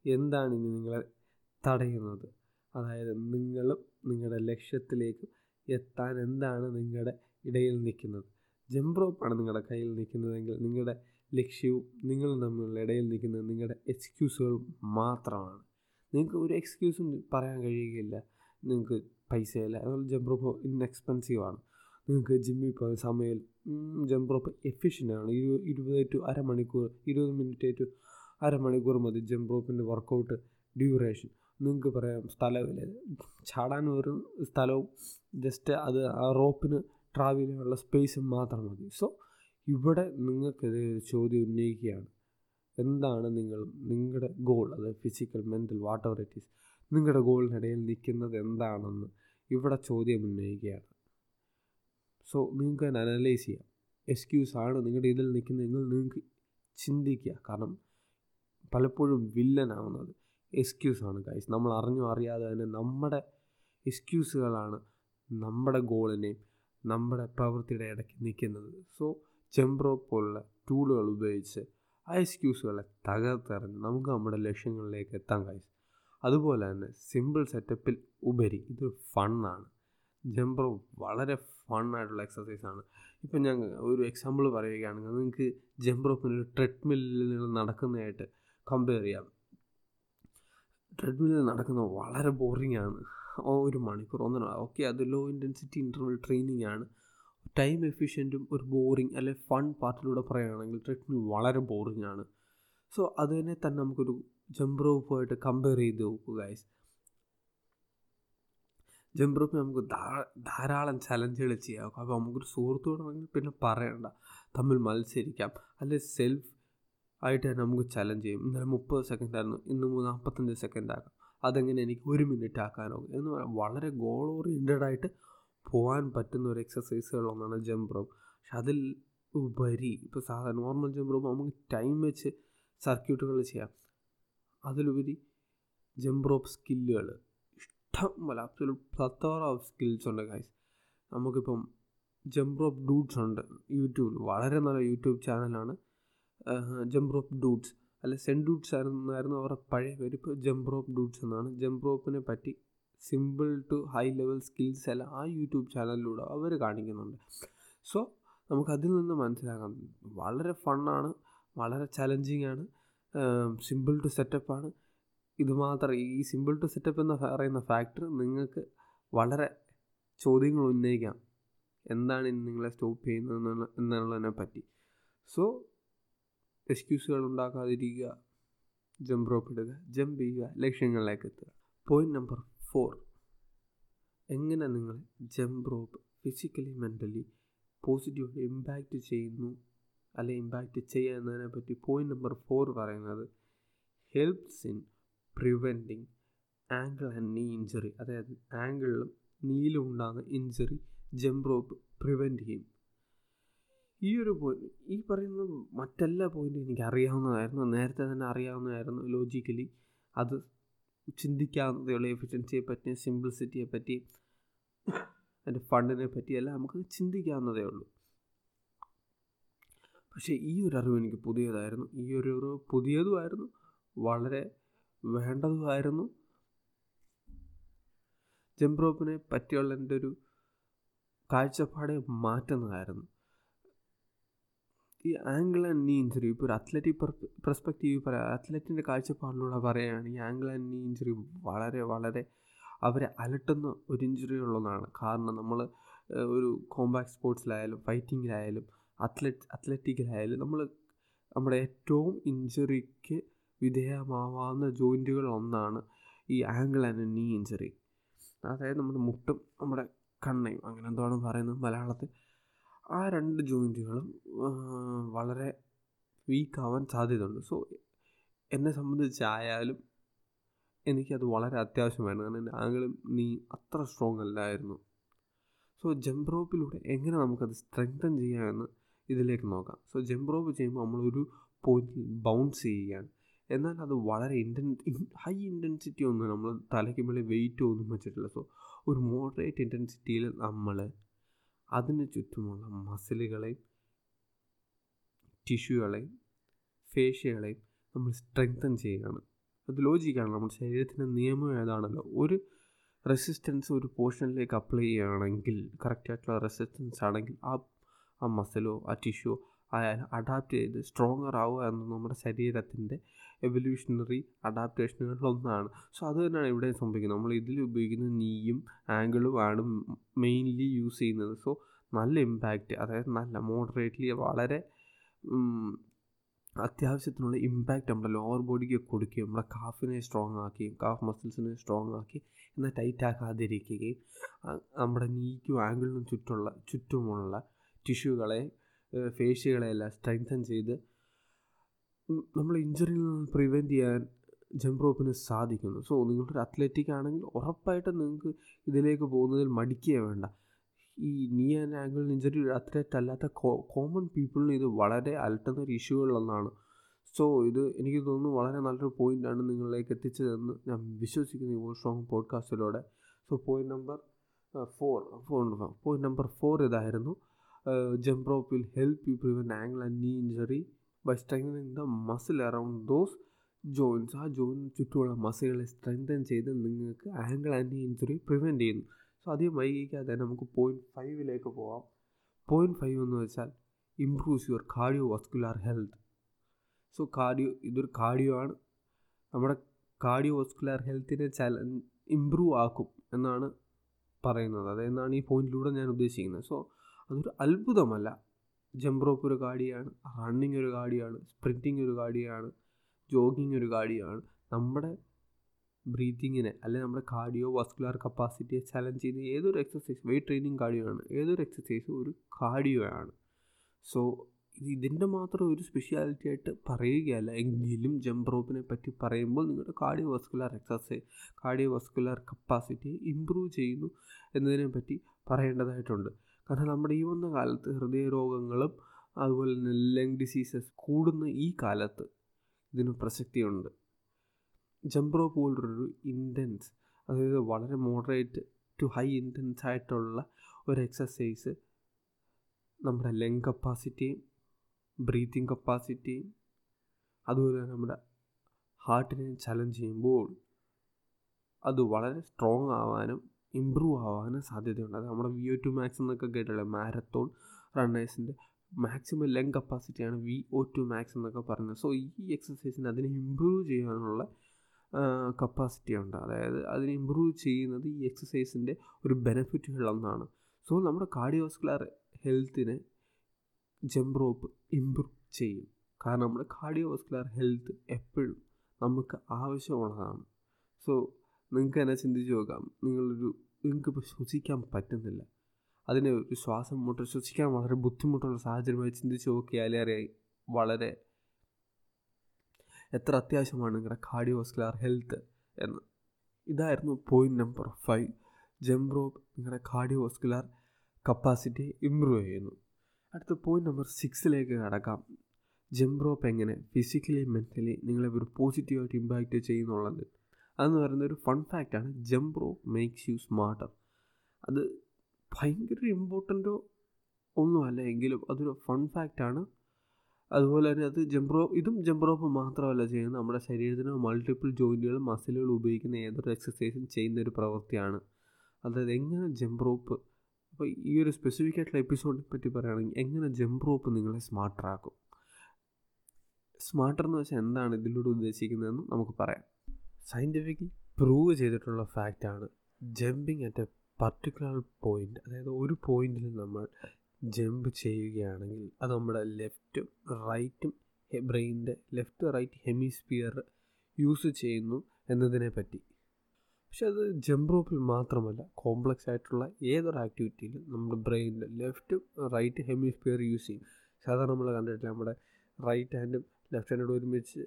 A: എന്താണ് ഇനി നിങ്ങളെ തടയുന്നത്? അതായത് നിങ്ങളും നിങ്ങളുടെ ലക്ഷ്യത്തിലേക്ക് എത്താൻ എന്താണ് നിങ്ങളുടെ ഇടയിൽ നിൽക്കുന്നത്. ജമ്പ് റോപ്പാണ് നിങ്ങളുടെ കയ്യിൽ നിൽക്കുന്നതെങ്കിൽ നിങ്ങളുടെ ലക്ഷ്യവും നിങ്ങൾ തമ്മിലുള്ള ഇടയിൽ നിൽക്കുന്നത് നിങ്ങളുടെ എക്സ്ക്യൂസുകൾ മാത്രമാണ്. നിങ്ങൾക്ക് ഒരു എക്സ്ക്യൂസും പറയാൻ കഴിയുകയില്ല. നിങ്ങൾക്ക് പൈസയില്ല. അതുപോലെ ജമ്പ് റോപ്പ് ഇൻഎക്സ്പെൻസീവാണ് നിങ്ങൾക്ക് ജിമ്മിൽ പോയ സമയം ജമ്പ് റോപ്പ് ആണ്. ഇരു ഇരുപത് ടു അരമണിക്കൂർ ഇരുപത് മിനിറ്റ് ടു അരമണിക്കൂർ മതി ജമ്പ് റോപ്പിന്റെ വർക്കൗട്ട് ഡ്യൂറേഷൻ നിങ്ങൾക്ക് പറയാം സ്ഥലമില്ല ചാടാൻ ഒരു സ്ഥലവും ജസ്റ്റ് അത് ആ റോപ്പിന് ട്രാവൽ ചെയ്യാനുള്ള സ്പേസും മാത്രം മതി. സോ ഇവിടെ നിങ്ങൾക്കെതിരെ ചോദ്യം ഉന്നയിക്കുകയാണ്. എന്താണ് നിങ്ങൾ നിങ്ങളുടെ ഗോൾ അത് physical mental whatever it is നിങ്ങളുടെ ഗോളിനിടയിൽ നിൽക്കുന്നത് എന്താണെന്ന് ഇവിടെ ചോദ്യം ഉന്നയിക്കുകയാണ്. സോ നിങ്ങൾക്ക് അതിനെ അനലൈസ് ചെയ്യാം. എക്സ്ക്യൂസ് ആണ് നിങ്ങളുടെ ഇതിൽ നിൽക്കുന്നതെങ്കിൽ നിങ്ങൾക്ക് ചിന്തിക്കുക. കാരണം പലപ്പോഴും വില്ലനാവുന്നത് എക്സ്ക്യൂസാണ് കാഴ്ച നമ്മൾ അറിഞ്ഞോ അറിയാതെ തന്നെ നമ്മുടെ എക്സ്ക്യൂസുകളാണ് നമ്മുടെ ഗോളിനെയും നമ്മുടെ പ്രവൃത്തിയുടെ ഇടയ്ക്ക് നിൽക്കുന്നത്. സോ ചെമ്പ്രോ പോലുള്ള ടൂളുകൾ ഉപയോഗിച്ച് ആ എക്സ്ക്യൂസുകളെ തകർത്തെറിഞ്ഞ് നമുക്ക് നമ്മുടെ ലക്ഷ്യങ്ങളിലേക്ക് എത്താൻ കഴിയും. അതുപോലെ തന്നെ സിമ്പിൾ സെറ്റപ്പിൽ ഉപരി ഇത് ഫണ്ണാണ് ജംപ്രോ വളരെ ഫണ്ണായിട്ടുള്ള എക്സസൈസാണ് ഇപ്പം ഞാൻ ഒരു എക്സാമ്പിൾ പറയുകയാണെങ്കിൽ നിങ്ങൾക്ക് ജംപ്രോ പിന്നെ ഒരു ട്രെഡ്മില്ലിൽ നിങ്ങൾ നടക്കുന്നതായിട്ട് കമ്പയർ ചെയ്യാം. ട്രെഡ്മില്ലിൽ നടക്കുന്നത് വളരെ ബോറിംഗ് ആണ്. ഒരു മണിക്കൂർ. ഒന്നര ഓക്കെ അത് ലോ ഇന്റൻസിറ്റി ഇന്റർവൽ ട്രെയിനിങ് ആണ്. ടൈം എഫിഷ്യന്റും ഒരു ബോറിങ് അല്ലെ ഫൺ പാർട്ടിലൂടെ പറയുകയാണെങ്കിൽ ട്രെഡ്മിൽ വളരെ ബോറിങ് ആണ്. സോ അതിനെ തന്നെ നമുക്കൊരു ജമ്പ് റോപ്പുമായിട്ട് കമ്പയർ ചെയ്ത് നോക്കുക ഗൈസ് ജമ്പ് റോപ്പിൽ നമുക്ക് ധാരാളം ചലഞ്ചുകൾ ചെയ്യാം. അപ്പോൾ നമുക്കൊരു സുഹൃത്തുക്കളാണെങ്കിൽ പിന്നെ പറയണ്ട. തമ്മിൽ മത്സരിക്കാം. അല്ലെ സെൽഫ് ആയിട്ട് തന്നെ നമുക്ക് ചലഞ്ച് ചെയ്യും. ഇന്നലെ മുപ്പത് സെക്കൻഡ് ആയിരുന്നു. ഇന്ന് നാൽപ്പത്തഞ്ച് സെക്കൻഡ് അതെങ്ങനെ എനിക്ക് ഒരു മിനിറ്റ് ആക്കാനോ എന്ന് പറയാം. വളരെ ഗോൾ ഓറിയന്റഡ് ആയിട്ട് പോകാൻ പറ്റുന്ന ഒരു എക്സസൈസുകളൊന്നാണ് ജമ്പ് റോപ്പ് പക്ഷെ അതിൽ ഉപരി ഇപ്പോൾ സാധാരണ നോർമൽ ജമ്പ് റോപ്പ് നമുക്ക് ടൈം വെച്ച് സർക്യൂട്ടുകൾ ചെയ്യാം. അതിലുപരി ജമ്പ് റോപ്പ് സ്കില്ലുകൾ ഇഷ്ടം പോലെ അബ്സൊല്യൂട്ട് പ്ലത്തോറ ഓഫ് സ്കിൽസ് ഉണ്ട് ഗൈസ് നമുക്കിപ്പം ജമ്പ് റോപ്പ് ഡൂട്ട്സ് ഉണ്ട്. യൂട്യൂബിൽ വളരെ നല്ല യൂട്യൂബ് ചാനലാണ് ജമ്പ് റോപ്പ് ഡൂട്ട്സ് അല്ലെ സെൻ ഡൂട്ട്സ് ആയിരുന്നായിരുന്നു അവരുടെ പഴയ പേര്. ഇപ്പോൾ ജംപ്രോപ്പ് ഡൂട്ട്സ് എന്നാണ്. ജംപ്രോപ്പിനെ പറ്റി simple to high level skills എല്ലാം ആ യൂട്യൂബ് ചാനലിലൂടെ അവർ കാണിക്കുന്നുണ്ട്. സോ നമുക്കതിൽ നിന്ന് മനസ്സിലാക്കാം. വളരെ ഫണ്ണാണ് വളരെ ചലഞ്ചിങ് ആണ് സിമ്പിൾ ടു സെറ്റപ്പാണ് ഇത് മാത്രം ഈ സിമ്പിൾ ടു സെറ്റപ്പ് എന്ന് പറയുന്ന ഫാക്ടർ നിങ്ങൾക്ക് വളരെ ചോദ്യങ്ങൾ ഉന്നയിക്കാം. എന്താണ് നിങ്ങളെ സ്റ്റോപ്പ് ചെയ്യുന്നത് എന്നുള്ളതിനെ പറ്റി. സോ എക്സ്ക്യൂസുകൾ ഉണ്ടാക്കാതിരിക്കുക. ജമ്പ് റോപ്പ് ഇടുക. ജമ്പ് ചെയ്യുക. ലക്ഷ്യങ്ങളിലേക്ക് എത്തുക. പോയിന്റ് നമ്പർ ഫോർ എങ്ങനെ നിങ്ങൾ jump rope physically mentally positive impact ചെയ്യുന്നു? അല്ലെ ഇമ്പാക്റ്റ് ചെയ്യുക എന്നതിനെ പറ്റി പോയിന്റ് നമ്പർ ഫോർ പറയുന്നത് helps in preventing ankle and knee injury അതായത് ആങ്കിളിലും നീലും ഉണ്ടാകുന്ന ഇഞ്ചറി ജമ്പ് റോപ്പ് പ്രിവെന്റ് ചെയ്യും. ഈ ഒരു പോയിന്റ് ഈ പറയുന്ന മറ്റെല്ലാ പോയിന്റും എനിക്ക് അറിയാവുന്നതായിരുന്നു നേരത്തെ തന്നെ അറിയാവുന്നതായിരുന്നു ലോജിക്കലി അത് ചിന്തിക്കാവുന്നതേ ഉള്ളൂ എഫിഷ്യൻസിയെ പറ്റി സിംപ്ലിസിറ്റിയെ പറ്റി അതിന്റെ ഫണ്ടിനെ പറ്റിയെല്ലാം നമുക്ക് ചിന്തിക്കാവുന്നതേ ഉള്ളൂ. പക്ഷേ ഈ ഒരു അറിവ് എനിക്ക് പുതിയതായിരുന്നു. ഈ ഒരു അറിവ് പുതിയതുമായിരുന്നു. വളരെ വേണ്ടതുമായിരുന്നു. ജംപ്രോപ്പിനെ പറ്റിയുള്ള എന്റെ ഒരു കാഴ്ചപ്പാടെ മാറ്റുന്നതായിരുന്നു. ഈ ആംഗിൾ ആൻഡ് നീ ഇഞ്ചുറി ഇപ്പോൾ ഒരു അത്ലറ്റിക് പെർസ്പെക്റ്റീവ് പറയാം അത്ലറ്റിന്റെ കാഴ്ചപ്പാടിലൂടെ പറയുകയാണെങ്കിൽ ആംഗിൾ ആൻഡ് നീ ഇഞ്ചുറി വളരെ വളരെ അവരെ അലട്ടുന്ന ഒരു ഇഞ്ചുറി ഉള്ളതാണ്. കാരണം നമ്മൾ ഒരു കോമ്പാക്ട് സ്പോർട്സിലായാലും ഫൈറ്റിങ്ങിലായാലും അത്ലറ്റ് അത്ലറ്റിക്കിലായാലും നമ്മൾ നമ്മുടെ ഏറ്റവും ഇഞ്ചുറിക്ക് വിധേയമാവാവുന്ന ജോയിന്റുകൾ ഒന്നാണ് ഈ ആംഗിൾ ആൻഡ് നീ ഇഞ്ചുറി അതായത് നമ്മുടെ മുട്ടും നമ്മുടെ കണ്ണയും അങ്ങനെ എന്താണ് പറയുന്നത് മലയാളത്തിൽ. ആ രണ്ട് ജോയിന്റുകളും വളരെ വീക്കാവാൻ സാധ്യതയുണ്ട്. സോ എന്നെ സംബന്ധിച്ചായാലും എനിക്കത് വളരെ അത്യാവശ്യമായിരുന്നു കാരണം എന്റെ ആംഗിളും നീ അത്ര സ്ട്രോങ് അല്ലായിരുന്നു. സോ ജംപ് റോപ്പിലൂടെ എങ്ങനെ നമുക്കത് സ്ട്രെങ്തൻ ചെയ്യാമെന്ന് ഇതിലേക്ക് നോക്കാം. സോ ജംപ് റോപ്പ് ചെയ്യുമ്പോൾ നമ്മളൊരു പോയിന്റിൽ ബൗൺസ് ചെയ്യുകയാണ്. എന്നാൽ അത് വളരെ ഇന്റൻ ഹൈ ഇന്റൻസിറ്റി ഒന്നും നമ്മൾ തലയ്ക്ക് മേളിൽ വെയിറ്റ് ഒന്നും വെച്ചിട്ടില്ല. സോ ഒരു മോഡറേറ്റ് ഇന്റൻസിറ്റിയിൽ നമ്മൾ അതിന് ചുറ്റുമുള്ള മസിലുകളെയും ടിഷ്യൂകളെയും ഫേഷ്യകളെയും നമ്മൾ സ്ട്രെങ്തൻ ചെയ്യുകയാണ് അത് ലോജിക്കാണ്. നമ്മുടെ ശരീരത്തിന്റെ നിയമം ഏതാണല്ലോ? ഒരു റെസിസ്റ്റൻസ് ഒരു പോർഷനിലേക്ക് അപ്ലൈ ചെയ്യുകയാണെങ്കിൽ കറക്റ്റായിട്ടുള്ള റെസിസ്റ്റൻസ് ആണെങ്കിൽ ആ ആ മസിലോ ആ ടിഷ്യൂ ആയാലും അഡാപ്റ്റ് ചെയ്ത് സ്ട്രോങ്ങർ ആവുക എന്നത് നമ്മുടെ ശരീരത്തിന്റെ എവല്യൂഷണറി അഡാപ്റ്റേഷനുകളിലൊന്നാണ് സോ അത് തന്നെയാണ് ഇവിടെ സംഭവിക്കുന്നത്. നമ്മൾ ഇതിൽ ഉപയോഗിക്കുന്ന നീയും ആംഗിളും ആണ് മെയിൻലി യൂസ് ചെയ്യുന്നത്. സോ നല്ല ഇമ്പാക്റ്റ് അതായത് നല്ല മോഡറേറ്റ്ലി വളരെ അത്യാവശ്യത്തിനുള്ള ഇമ്പാക്റ്റ് നമ്മുടെ ലോവർ ബോഡിക്ക് കൊടുക്കുകയും നമ്മുടെ കാഫിനെ സ്ട്രോങ് ആക്കുകയും കാഫ് മസിൽസിനെ സ്ട്രോങ് ആക്കി എന്നാൽ ടൈറ്റ് ആക്കാതിരിക്കുകയും നമ്മുടെ നീക്കും ആംഗിളിനും ചുറ്റുള്ള ചുറ്റുമുള്ള ടിഷ്യൂകളെ ഫേഷ്യകളെല്ലാം സ്ട്രെങ്തൻ ചെയ്ത് നമ്മൾ ഇഞ്ചറിയിൽ നിന്ന് പ്രിവെന്റ് ചെയ്യാൻ ജമ്പ് റോപ്പിന് സാധിക്കുന്നു. സോ നിങ്ങളുടെ ഒരു അത്ലറ്റിക് ആണെങ്കിൽ ഉറപ്പായിട്ടും നിങ്ങൾക്ക് ഇതിലേക്ക് പോകുന്നതിൽ മടിക്കുക വേണ്ട. ഈ knee and ankle injury athlete അല്ലാത്ത കോമൺ പീപ്പിളിന് ഇത് വളരെ അലട്ടുന്ന ഒരു ഇഷ്യൂകളിലൊന്നാണ് സോ ഇത് എനിക്ക് തോന്നുന്നു വളരെ നല്ലൊരു പോയിന്റാണ് നിങ്ങളിലേക്ക് എത്തിച്ചതെന്ന് ഞാൻ വിശ്വസിക്കുന്നു ഈ strong പോഡ്കാസ്റ്റിലൂടെ so point number four four point number four ഇതായിരുന്നു. Jump rope will help you prevent ankle and knee injury by strengthening the muscle around those joints ആ ജോയിൻ ചുറ്റുമുള്ള മസിലുകളെ സ്ട്രെങ്തൻ ചെയ്ത് നിങ്ങൾക്ക് ആംഗിൾ ആൻഡ് ഇഞ്ചറി പ്രിവെന്റ് ചെയ്യുന്നു. സോ അധികം വൈകിക്കാതെ നമുക്ക് പോയിന്റ് ഫൈവിലേക്ക് പോവാം. പോയിന്റ് ഫൈവ് എന്ന് വെച്ചാൽ improves your cardiovascular health so cardio ഇതൊരു കാർഡിയോ ആണ്. നമ്മുടെ കാർഡിയോ വസ്കുലാർ ഹെൽത്തിനെ ചല ഇമ്പ്രൂവ് ആക്കും എന്നാണ് പറയുന്നത്. അതെന്നാണ് ഈ പോയിന്റിലൂടെ ഞാൻ ഉദ്ദേശിക്കുന്നത്. സോ അതൊരു അത്ഭുതമല്ല. ജമ്പ് റോപ്പ് ഒരു കാടിയാണ് റണ്ണിങ് ഒരു കാടിയാണ് സ്പ്രിന്റിങ് ഒരു കാടിയാണ് ജോഗിങ് ഒരു കാടിയാണ്. നമ്മുടെ ബ്രീത്തിങ്ങിനെ അല്ലെങ്കിൽ നമ്മുടെ കാർഡിയോ വസ്കുലാർ കപ്പാസിറ്റിയെ ചലഞ്ച് ചെയ്യുന്ന ഏതൊരു എക്സസൈസ് വെയിറ്റ് ട്രെയിനിങ് കാർഡിയോ ആണ് ഏതൊരു എക്സസൈസ് ഒരു കാർഡിയോ ആണ് സോ ഇത് ഇതിന്റെ മാത്രം ഒരു സ്പെഷ്യാലിറ്റി ആയിട്ട് പറയുകയല്ല. എങ്കിലും ജമ്പ് റോപ്പിനെ പറ്റി പറയുമ്പോൾ നിങ്ങളുടെ cardiovascular exercise cardiovascular capacity improve ചെയ്യുന്നു എന്നതിനെ പറ്റി പറയേണ്ടതായിട്ടുണ്ട്. കാരണം നമ്മുടെ ഈ വന്ന കാലത്ത് ഹൃദയരോഗങ്ങളും അതുപോലെ തന്നെ ലങ് ഡിസീസസ് കൂടുന്ന ഈ കാലത്ത് ഇതിന് പ്രസക്തിയുണ്ട്. ജംബ്രോ പോലൊരു ഇന്റൻസ് അതായത് വളരെ മോഡറേറ്റ് ടു ഹൈ ഇന്റൻസ് ആയിട്ടുള്ള ഒരു എക്സസൈസ് നമ്മുടെ ലങ് കപ്പാസിറ്റിയും ബ്രീത്തിങ് കപ്പാസിറ്റിയും അതുപോലെ നമ്മുടെ ഹാർട്ടിനെ ചലഞ്ച് ചെയ്യുമ്പോൾ അത് വളരെ സ്ട്രോങ് ആവാനും ഇമ്പ്രൂവ് ആവാനും സാധ്യതയുണ്ട്. അത് നമ്മുടെ വി ഒ ടു മാക്സ് എന്നൊക്കെ കേട്ടുള്ളത് മാരത്തോൺ റണ്ണേഴ്സിന്റെ മാക്സിമം ലെങ് കപ്പാസിറ്റിയാണ് വി ഒ ടു മാക്സ് എന്നൊക്കെ പറയുന്നത് സോ ഈ എക്സസൈസിന് അതിനെ ഇമ്പ്രൂവ് ചെയ്യാനുള്ള കപ്പാസിറ്റി ഉണ്ട്. അതായത് അതിനെ ഇമ്പ്രൂവ് ചെയ്യുന്നത് ഈ എക്സസൈസിന്റെ ഒരു ബെനിഫിറ്റുകളൊന്നാണ് സോ നമ്മുടെ കാർഡിയോസ്കുലർ ഹെൽത്തിനെ ജംപ് റോപ്പ് ഇമ്പ്രൂവ് ചെയ്യും. കാരണം നമ്മുടെ കാർഡിയോസ്കുലർ ഹെൽത്ത് എപ്പോഴും നമുക്ക് ആവശ്യമുള്ളതാണ്. സോ നിങ്ങൾക്ക് തന്നെ ചിന്തിച്ച് നോക്കാം. നിങ്ങളൊരു നിങ്ങൾക്കിപ്പോൾ ശ്വസിക്കാൻ പറ്റുന്നില്ല. അതിന് ഒരു ശ്വാസം മുട്ടൽ ശ്വസിക്കാൻ വളരെ ബുദ്ധിമുട്ടുള്ള സാഹചര്യമായി ചിന്തിച്ച് നോക്കിയാലേ അറിയാം വളരെ എത്ര അത്യാവശ്യമാണ് നിങ്ങളുടെ കാർഡിയോസ്കുലാർ ഹെൽത്ത് എന്ന്. ഇതായിരുന്നു പോയിന്റ് നമ്പർ ഫൈവ് ജംപ് നിങ്ങളുടെ കാർഡിയോസ്കുലാർ കപ്പാസിറ്റി ഇമ്പ്രൂവ് ചെയ്യുന്നു. അടുത്ത പോയിന്റ് നമ്പർ സിക്സിലേക്ക് കടക്കാം. ജംപ് എങ്ങനെ ഫിസിക്കലി മെന്റലി നിങ്ങളെ ഒരു പോസിറ്റീവായിട്ട് ഇമ്പാക്റ്റ് ചെയ്യുന്നുള്ളത്. അതെന്ന് പറയുന്ന ഒരു fun ഫാക്റ്റാണ് jump rope makes you smarter അത് ഭയങ്കര ഇമ്പോർട്ടന്റോ ഒന്നുമല്ല എങ്കിലും അതൊരു ഫൺ ഫാക്റ്റാണ് അതുപോലെ തന്നെ അത് ജംപ് റോപ്പ് ഇതും ജംപ് റോപ്പ് മാത്രമല്ല ചെയ്യുന്നത്. നമ്മുടെ ശരീരത്തിന് മൾട്ടിപ്പിൾ ജോയിന്റുകളും മസിലുകളും ഉപയോഗിക്കുന്ന ഏതൊരു എക്സസൈസും ചെയ്യുന്ന ഒരു പ്രവൃത്തിയാണ്. അതായത് എങ്ങനെ ജംപ് റോപ്പ് അപ്പോൾ ഈ ഒരു സ്പെസിഫിക് ആയിട്ടുള്ള എപ്പിസോഡിനെ പറ്റി പറയുകയാണെങ്കിൽ എങ്ങനെ ജംപ് റോപ്പ് നിങ്ങളെ സ്മാർട്ടറാക്കും സ്മാർട്ടർ എന്ന് വെച്ചാൽ എന്താണ് ഇതിലൂടെ ഉദ്ദേശിക്കുന്നതെന്ന് നമുക്ക് പറയാം. സയന്റിഫിക്കലി പ്രൂവ് ചെയ്തിട്ടുള്ള ഫാക്റ്റാണ് jumping at a particular point അതായത് ഒരു പോയിന്റിൽ നമ്മൾ ജമ്പ് ചെയ്യുകയാണെങ്കിൽ അത് നമ്മുടെ ലെഫ്റ്റും റൈറ്റും ബ്രെയിനിന്റെ ലെഫ്റ്റ് റൈറ്റ് ഹെമിസ്ഫിയർ യൂസ് ചെയ്യുന്നു എന്നതിനെ പറ്റി. പക്ഷെ അത് ജമ്പ് റോപ്പിൽ മാത്രമല്ല കോംപ്ലക്സ് ആയിട്ടുള്ള ഏതൊരു ആക്ടിവിറ്റിയിലും നമ്മുടെ ബ്രെയിനിന്റെ ലെഫ്റ്റും റൈറ്റ് ഹെമിസ്ഫിയർ യൂസ് ചെയ്യും. സാധാരണ നമ്മൾ കണ്ടിട്ടില്ല നമ്മുടെ റൈറ്റ് ഹാൻഡും ലെഫ്റ്റ് ഹാൻഡും ഒരുമിച്ച്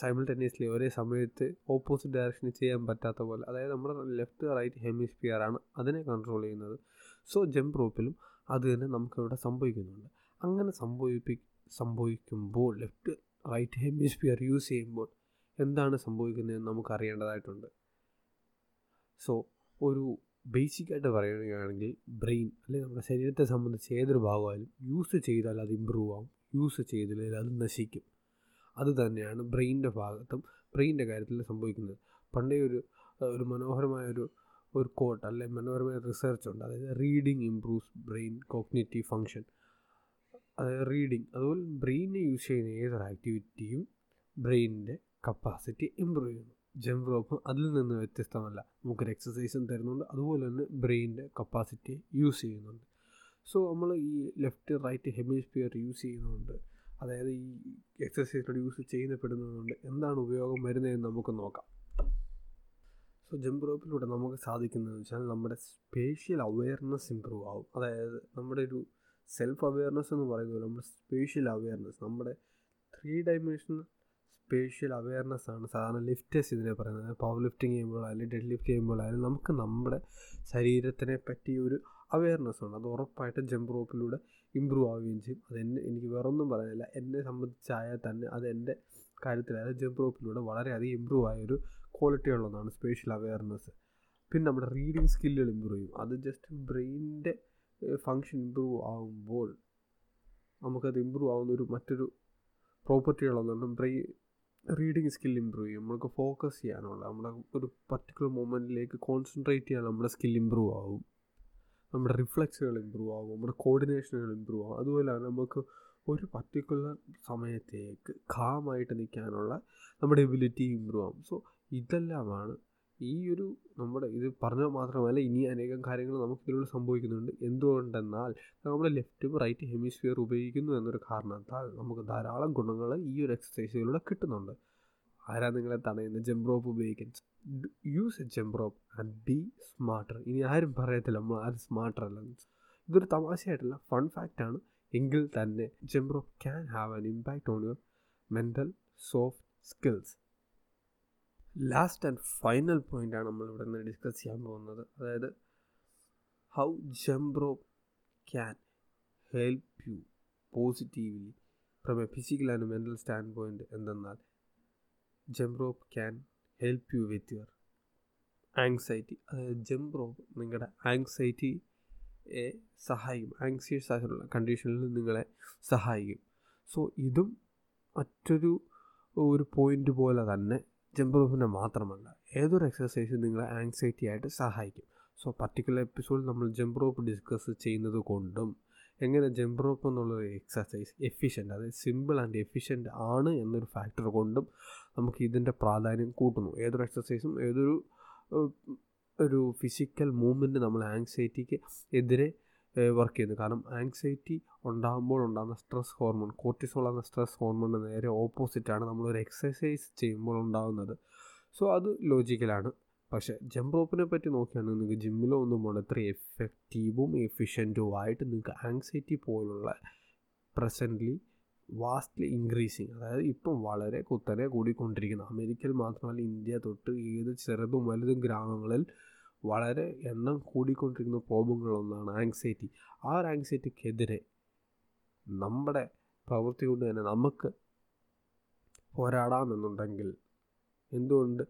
A: സൈമിൾട്ടേനിയസ്ലി ഒരേ സമയത്ത് ഓപ്പോസിറ്റ് ഡയറക്ഷനിൽ ചെയ്യാൻ പറ്റാത്ത പോലെ അതായത് നമ്മുടെ ലെഫ്റ്റ് റൈറ്റ് ഹെമിസ്ഫിയർ ആണ് അതിനെ കൺട്രോൾ ചെയ്യുന്നത്. സോ ജംപ് റോപ്പിലും അത് തന്നെ നമുക്കിവിടെ സംഭവിക്കുന്നുണ്ട്. അങ്ങനെ സംഭവിപ്പി സംഭവിക്കുമ്പോൾ ലെഫ്റ്റ് റൈറ്റ് ഹെമിസ്ഫിയർ യൂസ് ചെയ്യുമ്പോൾ എന്താണ് സംഭവിക്കുന്നതെന്ന് നമുക്ക് അറിയേണ്ടതായിട്ടുണ്ട്. സോ ഒരു ബേസിക്കായിട്ട് പറയുകയാണെങ്കിൽ ബ്രെയിൻ അല്ലെങ്കിൽ നമ്മുടെ ശരീരത്തെ സംബന്ധിച്ച് ഏതൊരു ഭാഗമായാലും യൂസ് ചെയ്താൽ അത് ഇമ്പ്രൂവ് ആവും. യൂസ് ചെയ്തില്ലെങ്കിൽ അത് നശിക്കും. അത് തന്നെയാണ് ബ്രെയിനിന്റെ ഭാഗത്തും ബ്രെയിനിന്റെ കാര്യത്തിൽ സംഭവിക്കുന്നത്. പണ്ടേ ഒരു ഒരു മനോഹരമായ ഒരു ഒരു കോട്ട് അല്ലെ മനോഹരമായ റിസർച്ച് ഉണ്ട്. അതായത് reading improves brain cognitive function അതായത് റീഡിങ് അതുപോലെ ബ്രെയിനെ യൂസ് ചെയ്യുന്ന ഏതൊരു ആക്ടിവിറ്റിയും ബ്രെയിനിന്റെ കപ്പാസിറ്റി ഇമ്പ്രൂവ് ചെയ്യുന്നു. ജംപ് അതിൽ നിന്ന് വ്യത്യസ്തമല്ല. നമുക്കൊരു എക്സസൈസും തരുന്നുണ്ട്. അതുപോലെ തന്നെ ബ്രെയിനിന്റെ കപ്പാസിറ്റി യൂസ് ചെയ്യുന്നുണ്ട്. സോ നമ്മൾ ഈ ലെഫ്റ്റ് റൈറ്റ് ഹെമിസ്ഫിയർ യൂസ് ചെയ്യുന്നുണ്ട് അതായത് ഈ എക്സസൈസ് യൂസ് ചെയ്യപ്പെടുന്നതുകൊണ്ട് എന്താണ് ഉപയോഗം വരുന്നതെന്ന് നമുക്ക് നോക്കാം. സോ ജമ്പ് റോപ്പിലൂടെ നമുക്ക് സാധിക്കുന്നതെന്ന് വെച്ചാൽ നമ്മുടെ സ്പേഷ്യൽ അവെയർനെസ് ഇമ്പ്രൂവ് ആവും. അതായത് നമ്മുടെ ഒരു സെൽഫ് അവെയർനെസ് എന്ന് പറയുന്നത് നമ്മുടെ സ്പേഷ്യൽ അവെയർനെസ് നമ്മുടെ ത്രീ ഡയമെൻഷണൽ സ്പേഷ്യൽ അവെയർനെസ് ആണ് സാധാരണ ലിഫ്റ്റേഴ്സ് ഇതിനെ പറയുന്നത്. പവർ ലിഫ്റ്റിംഗ് ചെയ്യുമ്പോഴായാലും ഡെഡ് ലിഫ്റ്റ് ചെയ്യുമ്പോഴായാലും നമുക്ക് നമ്മുടെ ശരീരത്തിനെ പറ്റി ഒരു അവെയർനെസ് ഉണ്ട് അത് ഉറപ്പായിട്ടും ജമ്പ് റോപ്പിലൂടെ ഇമ്പ്രൂവ് ആവുകയും ചെയ്യും. അത് എന്നെ എനിക്ക് വേറൊന്നും പറയാനില്ല. എന്നെ സംബന്ധിച്ചായാൽ തന്നെ അത് എന്റെ കാര്യത്തിലായാലും ജമ്പ് റോപ്പിലൂടെ വളരെയധികം ഇമ്പ്രൂവ് ആയൊരു ക്വാളിറ്റി ഉള്ളതാണ് സ്പേഷ്യൽ അവെയർനെസ് പിന്നെ നമ്മുടെ റീഡിങ് സ്കില്ലുകൾ ഇമ്പ്രൂവ് ചെയ്യും. അത് ജസ്റ്റ് ബ്രെയിനിന്റെ ഫങ്ഷൻ ഇമ്പ്രൂവ് ആകുമ്പോൾ നമുക്കത് ഇമ്പ്രൂവ് ആവുന്ന ഒരു മറ്റൊരു പ്രോപ്പർട്ടികളൊന്നും ബ്രെയിൻ റീഡിങ് സ്കിൽ ഇമ്പ്രൂവ് ചെയ്യും. നമുക്ക് ഫോക്കസ് ചെയ്യാനുള്ള നമ്മുടെ ഒരു പർട്ടിക്കുലർ മൊമെന്റിലേക്ക് കോൺസെൻട്രേറ്റ് ചെയ്യാൻ നമ്മുടെ സ്കിൽ ഇമ്പ്രൂവ് ആവും. നമ്മുടെ റിഫ്ലക്സുകൾ ഇമ്പ്രൂവ് ആകും നമ്മുടെ കോർഡിനേഷനുകൾ ഇമ്പ്രൂവ് ആകും അതുപോലെ നമുക്ക് ഒരു പർട്ടിക്കുലർ സമയത്തേക്ക് കാമായിട്ട് നിൽക്കാനുള്ള നമ്മുടെ എബിലിറ്റി ഇമ്പ്രൂവ് ആകും സോ ഇതെല്ലാമാണ് ഈ ഒരു നമ്മുടെ ഇത് പറഞ്ഞാൽ മാത്രമല്ല ഇനി അനേകം കാര്യങ്ങൾ നമുക്ക് ഇതിലൂടെ സംഭവിക്കുന്നുണ്ട്. എന്തുകൊണ്ടെന്നാൽ നമ്മൾ ലെഫ്റ്റും റൈറ്റ് ഹെമിസ്ഫിയർ ഉപയോഗിക്കുന്നു എന്നൊരു കാരണത്താൽ നമുക്ക് ധാരാളം ഗുണങ്ങൾ ഈ ഒരു എക്സസൈസുകളിലൂടെ കിട്ടുന്നുണ്ട്. ആരാ നിങ്ങളെ തടയുന്നത് ജംപ് റോപ്പ് ഉപയോഗിക്കാൻ. Use a jump rope and be smarter ഇനി ആരും പറയത്തില്ല നമ്മൾ ആരും സ്മാർട്ടർ അല്ല. ഇതൊരു തമാശയായിട്ടല്ല ഫൺ ഫാക്റ്റ് ആണ്. എങ്കിൽ തന്നെ jump rope can have an impact on your mental soft skills last and final പോയിന്റാണ് നമ്മൾ ഇവിടെ നിന്ന് ഡിസ്കസ് ചെയ്യാൻ പോകുന്നത്. അതായത് how jump rope can help you positively from a physical and mental standpoint എന്തെന്നാൽ jump rope can help you with your anxiety അതായത് ജംപ് റോപ്പ് നിങ്ങളുടെ ആങ്സൈറ്റിയെ സഹായിക്കും. ആങ്സിയസ് ആയിട്ടുള്ള കണ്ടീഷനിൽ നിങ്ങളെ സഹായിക്കും. സോ ഇതും മറ്റൊരു ഒരു പോയിന്റ് പോലെ തന്നെ ജംപ് റോപ്പിനെ മാത്രമല്ല ഏതൊരു എക്സസൈസും നിങ്ങളെ ആങ്സൈറ്റി ആയിട്ട് സഹായിക്കും. സോ പർട്ടിക്കുലർ എപ്പിസോഡിൽ നമ്മൾ ജംപ് റോപ്പ് ഡിസ്കസ് ചെയ്യുന്നത് കൊണ്ടും എങ്ങനെ ജംപ് റോപ്പ് എന്നുള്ളൊരു എക്സസൈസ് എഫിഷ്യന്റ് അതായത് സിമ്പിൾ ആൻഡ് എഫിഷ്യന്റ് ആണ് എന്നൊരു ഫാക്ടർ കൊണ്ടും നമുക്ക് ഇതിന്റെ പ്രാധാന്യം കൂട്ടുന്നു. ഏതൊരു എക്സസൈസും ഏതൊരു ഒരു ഫിസിക്കൽ മൂവ്മെന്റ് നമ്മൾ ആങ്സൈറ്റിക്ക് എതിരെ വർക്ക് ചെയ്യുന്നു. കാരണം ആങ്സൈറ്റി ഉണ്ടാകുമ്പോൾ ഉണ്ടാകുന്ന സ്ട്രെസ് ഹോർമോൺ കോർട്ടിസോൾ എന്ന സ്ട്രെസ് ഹോർമോണിന് നേരെ ഓപ്പോസിറ്റാണ് നമ്മളൊരു എക്സസൈസ് ചെയ്യുമ്പോൾ ഉണ്ടാകുന്നത്. സോ അത് ലോജിക്കലാണ് പക്ഷേ ജമ്പ് റോപ്പിനെ പറ്റി നോക്കുകയാണെങ്കിൽ നിങ്ങൾക്ക് ജിമ്മിലോ ഒന്നും പോകണം ഇത്ര എഫക്റ്റീവും എഫിഷ്യന്റും ആയിട്ട് നിങ്ങൾക്ക് ആങ്സൈറ്റി പോലുള്ള പ്രസന്റ്ലി വാസ്റ്റ്ലി ഇൻക്രീസിങ് അതായത് ഇപ്പം വളരെ കുത്തനെ കൂടിക്കൊണ്ടിരിക്കുന്നു. അമേരിക്കയിൽ മാത്രമല്ല ഇന്ത്യ തൊട്ട് ഏത് ചെറുതും വലുതും ഗ്രാമങ്ങളിൽ വളരെ എണ്ണം കൂടിക്കൊണ്ടിരിക്കുന്ന പ്രോബ്ലങ്ങളൊന്നാണ് ആങ്സൈറ്റി ആ ഒരു ആങ്സൈറ്റിക്കെതിരെ നമ്മുടെ പ്രവൃത്തി കൊണ്ട് തന്നെ നമുക്ക് പോരാടാമെന്നുണ്ടെങ്കിൽ എന്തുകൊണ്ട്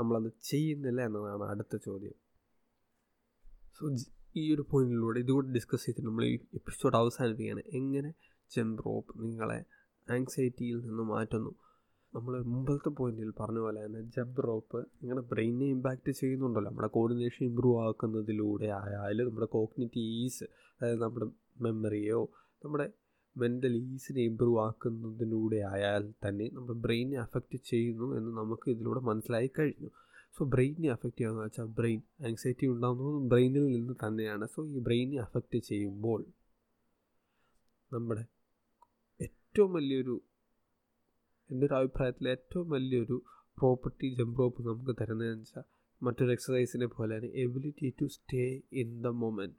A: നമ്മളത് ചെയ്യുന്നില്ല എന്നതാണ് അടുത്ത ചോദ്യം. സോ ഈ ഒരു പോയിന്റിലൂടെ ഇതുകൂടെ ഡിസ്കസ് ചെയ്തിട്ട് നമ്മൾ ഈ എപ്പിസോഡ് അവസാനിപ്പിക്കുകയാണ്. എങ്ങനെ ജംപ് റോപ്പ് നിങ്ങളെ ആങ്സൈറ്റിയിൽ നിന്ന് മാറ്റുന്നു? നമ്മൾ മുമ്പത്തെ പോയിന്റിൽ പറഞ്ഞ പോലെ തന്നെ ജബ് റോപ്പ് നിങ്ങളുടെ ബ്രെയിനെ ഇമ്പാക്റ്റ് ചെയ്യുന്നുണ്ടല്ലോ. നമ്മുടെ കോർഡിനേഷൻ ഇമ്പ്രൂവ് ആക്കുന്നതിലൂടെ ആയാലും നമ്മുടെ കോഗ്നിറ്റീവ് ഈസ് അതായത് നമ്മുടെ മെമ്മറിയോ നമ്മുടെ മെന്റൽ ഈസിനെ ഇമ്പ്രൂവ് ആക്കുന്നതിലൂടെ ആയാൽ തന്നെ നമ്മുടെ ബ്രെയിനെ അഫക്റ്റ് ചെയ്യുന്നു എന്ന് നമുക്ക് ഇതിലൂടെ മനസ്സിലായി കഴിഞ്ഞു. സോ ബ്രെയിനെ അഫക്റ്റ് ചെയ്യുക വെച്ചാൽ ബ്രെയിൻ ആങ്സൈറ്റി ഉണ്ടാകുന്നത് ബ്രെയിനിൽ നിന്ന് തന്നെയാണ്. സോ ഈ ബ്രെയിനെ അഫക്റ്റ് ചെയ്യുമ്പോൾ നമ്മുടെ ഏറ്റവും വലിയൊരു എന്റെ ഒരു അഭിപ്രായത്തിൽ ഏറ്റവും വലിയൊരു പ്രോപ്പർട്ടി ജംപ് റോപ്പ് നമുക്ക് തരുന്നതെന്ന് വെച്ചാൽ മറ്റൊരു എക്സസൈസിനെ പോലെയാണ് ability to stay in the moment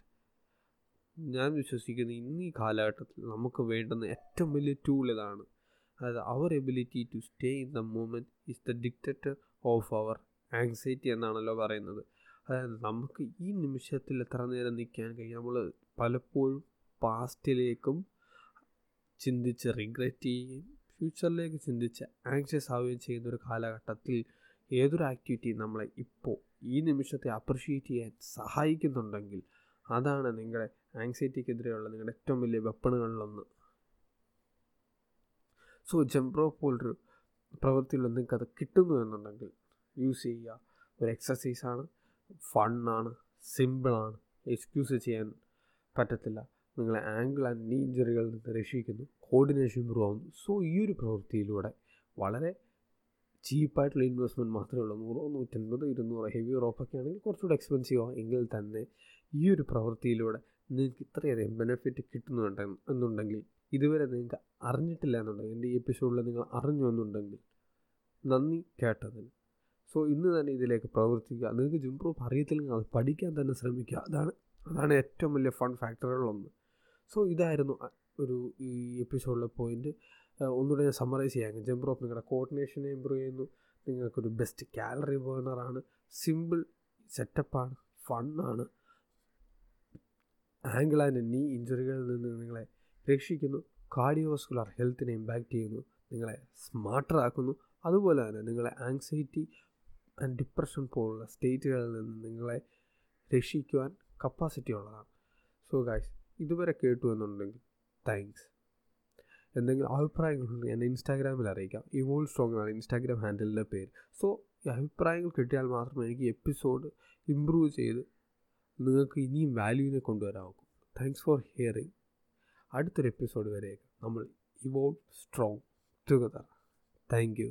A: ഞാൻ വിശ്വസിക്കുന്നത് ഇന്ന് ഈ കാലഘട്ടത്തിൽ നമുക്ക് വേണ്ടുന്ന ഏറ്റവും വലിയ ടൂൾ ഇതാണ് അതായത് our ability to stay in the moment is the dictator of our anxiety എന്നാണല്ലോ പറയുന്നത്. അതായത് നമുക്ക് ഈ നിമിഷത്തിൽ എത്ര നേരം നിൽക്കാൻ കഴിയും? നമ്മൾ പലപ്പോഴും പാസ്റ്റിലേക്കും ചിന്തിച്ച് റിഗ്രറ്റ് ചെയ്യുകയും ഫ്യൂച്ചറിലേക്ക് ചിന്തിച്ച് ആങ്ഷ്യസ് ആവുകയും ചെയ്യുന്ന ഒരു കാലഘട്ടത്തിൽ ഏതൊരു ആക്ടിവിറ്റി നമ്മളെ ഇപ്പോൾ ഈ നിമിഷത്തെ അപ്രിഷ്യേറ്റ് ചെയ്യാൻ സഹായിക്കുന്നുണ്ടെങ്കിൽ അതാണ് നിങ്ങളുടെ ആങ്സൈറ്റിക്കെതിരെയുള്ള നിങ്ങളുടെ ഏറ്റവും വലിയ വെപ്പണുകളിലൊന്ന് സോ ജംപ്രോ പോലൊരു പ്രവൃത്തിയിൽ നിങ്ങൾക്ക് അത് കിട്ടുന്നു എന്നുണ്ടെങ്കിൽ യൂസ് ചെയ്യുക. ഒരു എക്സസൈസാണ് ഫണ്ണാണ് സിമ്പിളാണ് എക്സ്ക്യൂസ് ചെയ്യാൻ പറ്റത്തില്ല. നിങ്ങളെ ആംഗിൾ ആൻഡ് നീ ഇഞ്ചറികളിൽ നിന്ന് രക്ഷിക്കുന്നു. കോർഡിനേഷൻ ഇമ്പ്രൂവ് ആവുന്നു. സോ ഈ ഒരു പ്രവൃത്തിയിലൂടെ വളരെ ചീപ്പായിട്ടുള്ള ഇൻവെസ്റ്റ്മെന്റ് മാത്രമേ ഉള്ളൂ. നൂറോ നൂറ്റൻപത് ഇരുന്നൂറ് ഹെവി റോപ്പൊക്കെ ആണെങ്കിൽ കുറച്ചുകൂടെ എക്സ്പെൻസീവ് ആവും. എങ്കിൽ തന്നെ ഈ ഒരു പ്രവൃത്തിയിലൂടെ നിങ്ങൾക്ക് ഇത്രയധികം ബെനിഫിറ്റ് കിട്ടുന്നുണ്ട് എന്നുണ്ടെങ്കിൽ ഇതുവരെ നിങ്ങൾക്ക് അറിഞ്ഞിട്ടില്ല എന്നുണ്ടെങ്കിൽ എന്റെ ഈ എപ്പിസോഡിൽ നിങ്ങൾ അറിഞ്ഞു എന്നുണ്ടെങ്കിൽ നന്ദി കേട്ടതിന്. സോ ഇന്ന് തന്നെ ഇതിലേക്ക് പ്രവർത്തിക്കുക. നിങ്ങൾക്ക് ജുംപ്രൂഫ് അറിയത്തില്ലെങ്കിൽ അത് പഠിക്കാൻ തന്നെ ശ്രമിക്കുക. അതാണ് അതാണ് ഏറ്റവും വലിയ ഫൺ ഫാക്ടറുകളൊന്ന് സോ ഇതായിരുന്നു ഒരു ഈ എപ്പിസോഡിലെ പോയിന്റ് ഒന്നുകൂടെ ഞാൻ സമ്മറൈസ് ചെയ്യാം. ജംപ്രോപ്പ് നിങ്ങളുടെ കോർഡിനേഷനെ ഇമ്പ്രൂവ് ചെയ്യുന്നു. നിങ്ങൾക്കൊരു ബെസ്റ്റ് കാലറി ബേണറാണ് സിമ്പിൾ സെറ്റപ്പാണ് ഫണ്ണാണ് ആംഗിൾ ആൻഡ് നീ ഇഞ്ചുറികളിൽ നിന്ന് നിങ്ങളെ രക്ഷിക്കുന്നു. കാർഡിയോസ്കുലർ ഹെൽത്തിനെ ഇമ്പാക്റ്റ് ചെയ്യുന്നു നിങ്ങളെ സ്മാർട്ടറാക്കുന്നു. അതുപോലെ തന്നെ നിങ്ങളെ ആങ്സൈറ്റി ആൻഡ് ഡിപ്രഷൻ പോലുള്ള സ്റ്റേറ്റുകളിൽ നിന്ന് നിങ്ങളെ രക്ഷിക്കുവാൻ കപ്പാസിറ്റി ഉള്ളതാണ്. സോ ഗായ്സ് ഇതുവരെ കേട്ടു എന്നുണ്ടെങ്കിൽ താങ്ക്സ് എന്തെങ്കിലും അഭിപ്രായങ്ങളുണ്ടെങ്കിൽ എന്നെ ഇൻസ്റ്റാഗ്രാമിൽ അറിയിക്കാം. ഇവോൾ സ്ട്രോങ് ആണ് ഇൻസ്റ്റാഗ്രാം ഹാൻഡിലിന്റെ പേര്. സോ ഈ അഭിപ്രായങ്ങൾ കിട്ടിയാൽ മാത്രമേ എനിക്ക് എപ്പിസോഡ് ഇമ്പ്രൂവ് ചെയ്ത് നിങ്ങൾക്ക് ഇനിയും വാല്യൂവിനെ കൊണ്ടുവരാനാകും താങ്ക്സ് ഫോർ ഹിയറിങ് അടുത്തൊരു എപ്പിസോഡ് വരെ നമ്മൾ evolve strong together thank you